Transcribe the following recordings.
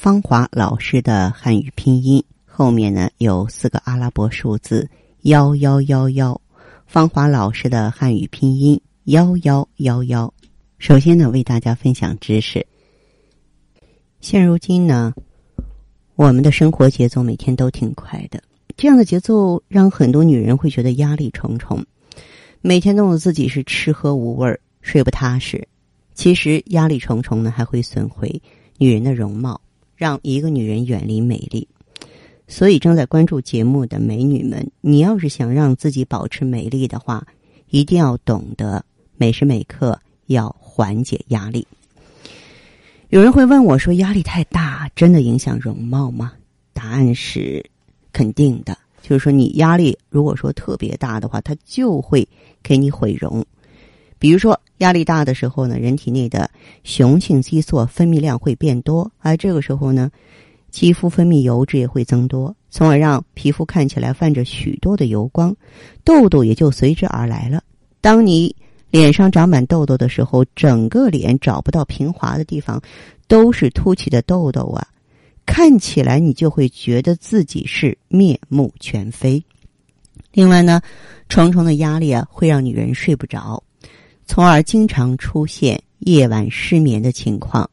芳华老师的汉语拼音后面呢有四个阿拉伯数字幺幺幺幺。芳华老师的汉语拼音幺幺幺幺。首先呢，为大家分享知识。现如今呢，我们的生活节奏每天都挺快的，这样的节奏让很多女人会觉得压力重重，每天弄得自己是吃喝无味儿、睡不踏实。其实压力重重呢，还会损毁女人的容貌，让一个女人远离美丽。所以，正在关注节目的美女们，你要是想让自己保持美丽的话，一定要懂得每时每刻要缓解压力。有人会问我说：“压力太大，真的影响容貌吗？”答案是肯定的，就是说你压力如果说特别大的话，它就会给你毁容。比如说压力大的时候呢，人体内的雄性激素分泌量会变多，而这个时候呢，肌肤分泌油脂也会增多，从而让皮肤看起来泛着许多的油光，痘痘也就随之而来了。当你脸上长满痘痘的时候，整个脸找不到平滑的地方，都是凸起的痘痘啊！看起来你就会觉得自己是面目全非。另外呢，重重的压力啊，会让女人睡不着，从而经常出现夜晚失眠的情况。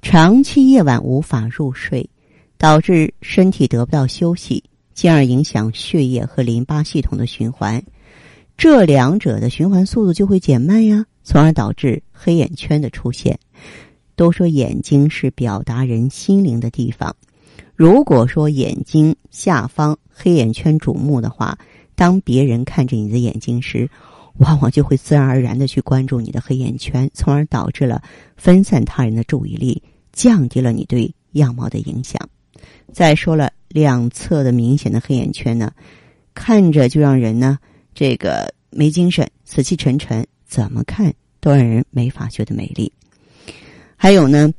长期夜晚无法入睡，导致身体得不到休息，进而影响血液和淋巴系统的循环。这两者的循环速度就会减慢呀，从而导致黑眼圈的出现。都说眼睛是表达人心灵的地方，如果说眼睛下方黑眼圈瞩目的话，当别人看着你的眼睛时，往往就会自然而然的去关注你的黑眼圈，从而导致了分散他人的注意力，降低了你对样貌的影响。再说了，两侧的明显的黑眼圈呢，看着就让人呢。这个没精神，死气沉沉，怎么看都让人没法觉得美丽。还有呢，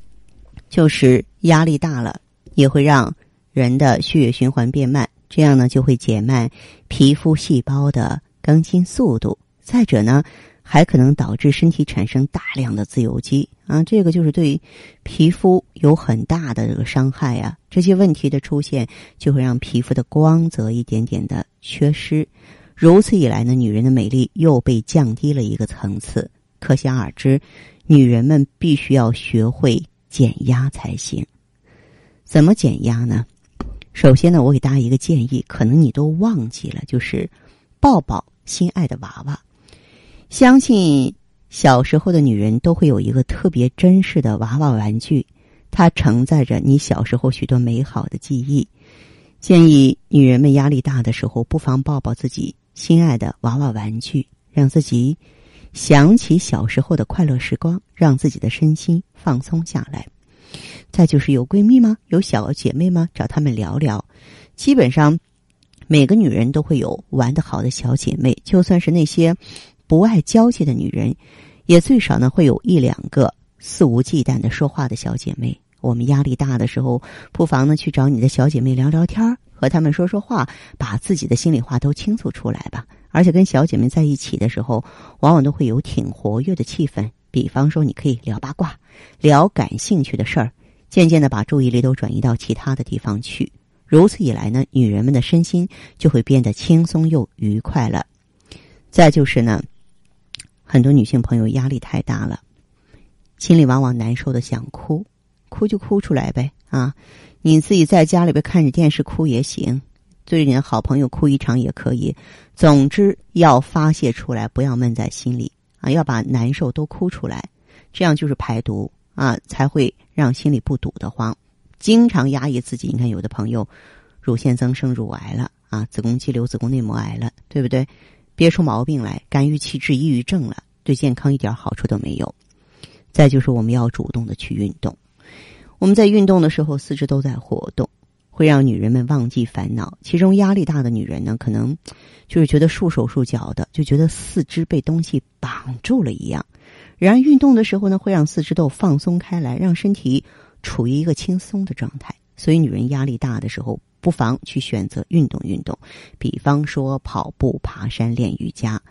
就是压力大了，也会让人的血液循环变慢，这样呢就会减慢皮肤细胞的更新速度。再者呢，还可能导致身体产生大量的自由基啊，这个就是对皮肤有很大的这个伤害啊。这些问题的出现，就会让皮肤的光泽一点点的缺失。如此一来呢，女人的美丽又被降低了一个层次。可想而知，女人们必须要学会减压才行。怎么减压呢？首先呢，我给大家一个建议，可能你都忘记了，就是抱抱心爱的娃娃。相信小时候的女人都会有一个特别珍视的娃娃玩具，它承载着你小时候许多美好的记忆。建议女人们压力大的时候，不妨抱抱自己。心爱的娃娃玩具，让自己想起小时候的快乐时光，让自己的身心放松下来。再就是有闺蜜吗？有小姐妹吗？找她们聊聊。基本上每个女人都会有玩得好的小姐妹，就算是那些不爱交际的女人，也最少呢会有一两个肆无忌惮的说话的小姐妹。我们压力大的时候，不妨呢去找你的小姐妹聊聊天。和她们说说话，把自己的心里话都倾诉出来吧。而且跟小姐妹在一起的时候，往往都会有挺活跃的气氛。比方说，你可以聊八卦，聊感兴趣的事儿，渐渐的把注意力都转移到其他的地方去。如此一来呢，女人们的身心就会变得轻松又愉快了。再就是呢，很多女性朋友压力太大了，心里往往难受的想哭，哭就哭出来呗啊。你自己在家里边看着电视哭也行，对着你的好朋友哭一场也可以。总之要发泄出来，不要闷在心里啊！要把难受都哭出来，这样就是排毒啊，才会让心里不堵得慌。经常压抑自己，你看有的朋友乳腺增生、乳癌了啊，子宫肌瘤、子宫内膜癌了，对不对？憋出毛病来，肝郁气滞、抑郁症了，对健康一点好处都没有。再就是我们要主动的去运动。我们在运动的时候，四肢都在活动，会让女人们忘记烦恼。其中压力大的女人呢，可能就是觉得束手束脚的，就觉得四肢被东西绑住了一样。然而运动的时候呢，会让四肢都放松开来，让身体处于一个轻松的状态。所以，女人压力大的时候，不妨去选择运动运动，比方说跑步、爬山、练瑜伽。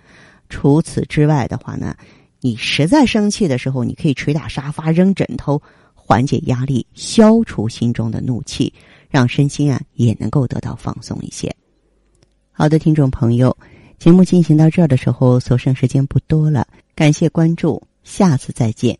除此之外的话呢，你实在生气的时候，你可以捶打沙发、扔枕头，缓解压力，消除心中的怒气，让身心啊也能够得到放松一些。好的，听众朋友，节目进行到这儿的时候，所剩时间不多了，感谢关注，下次再见。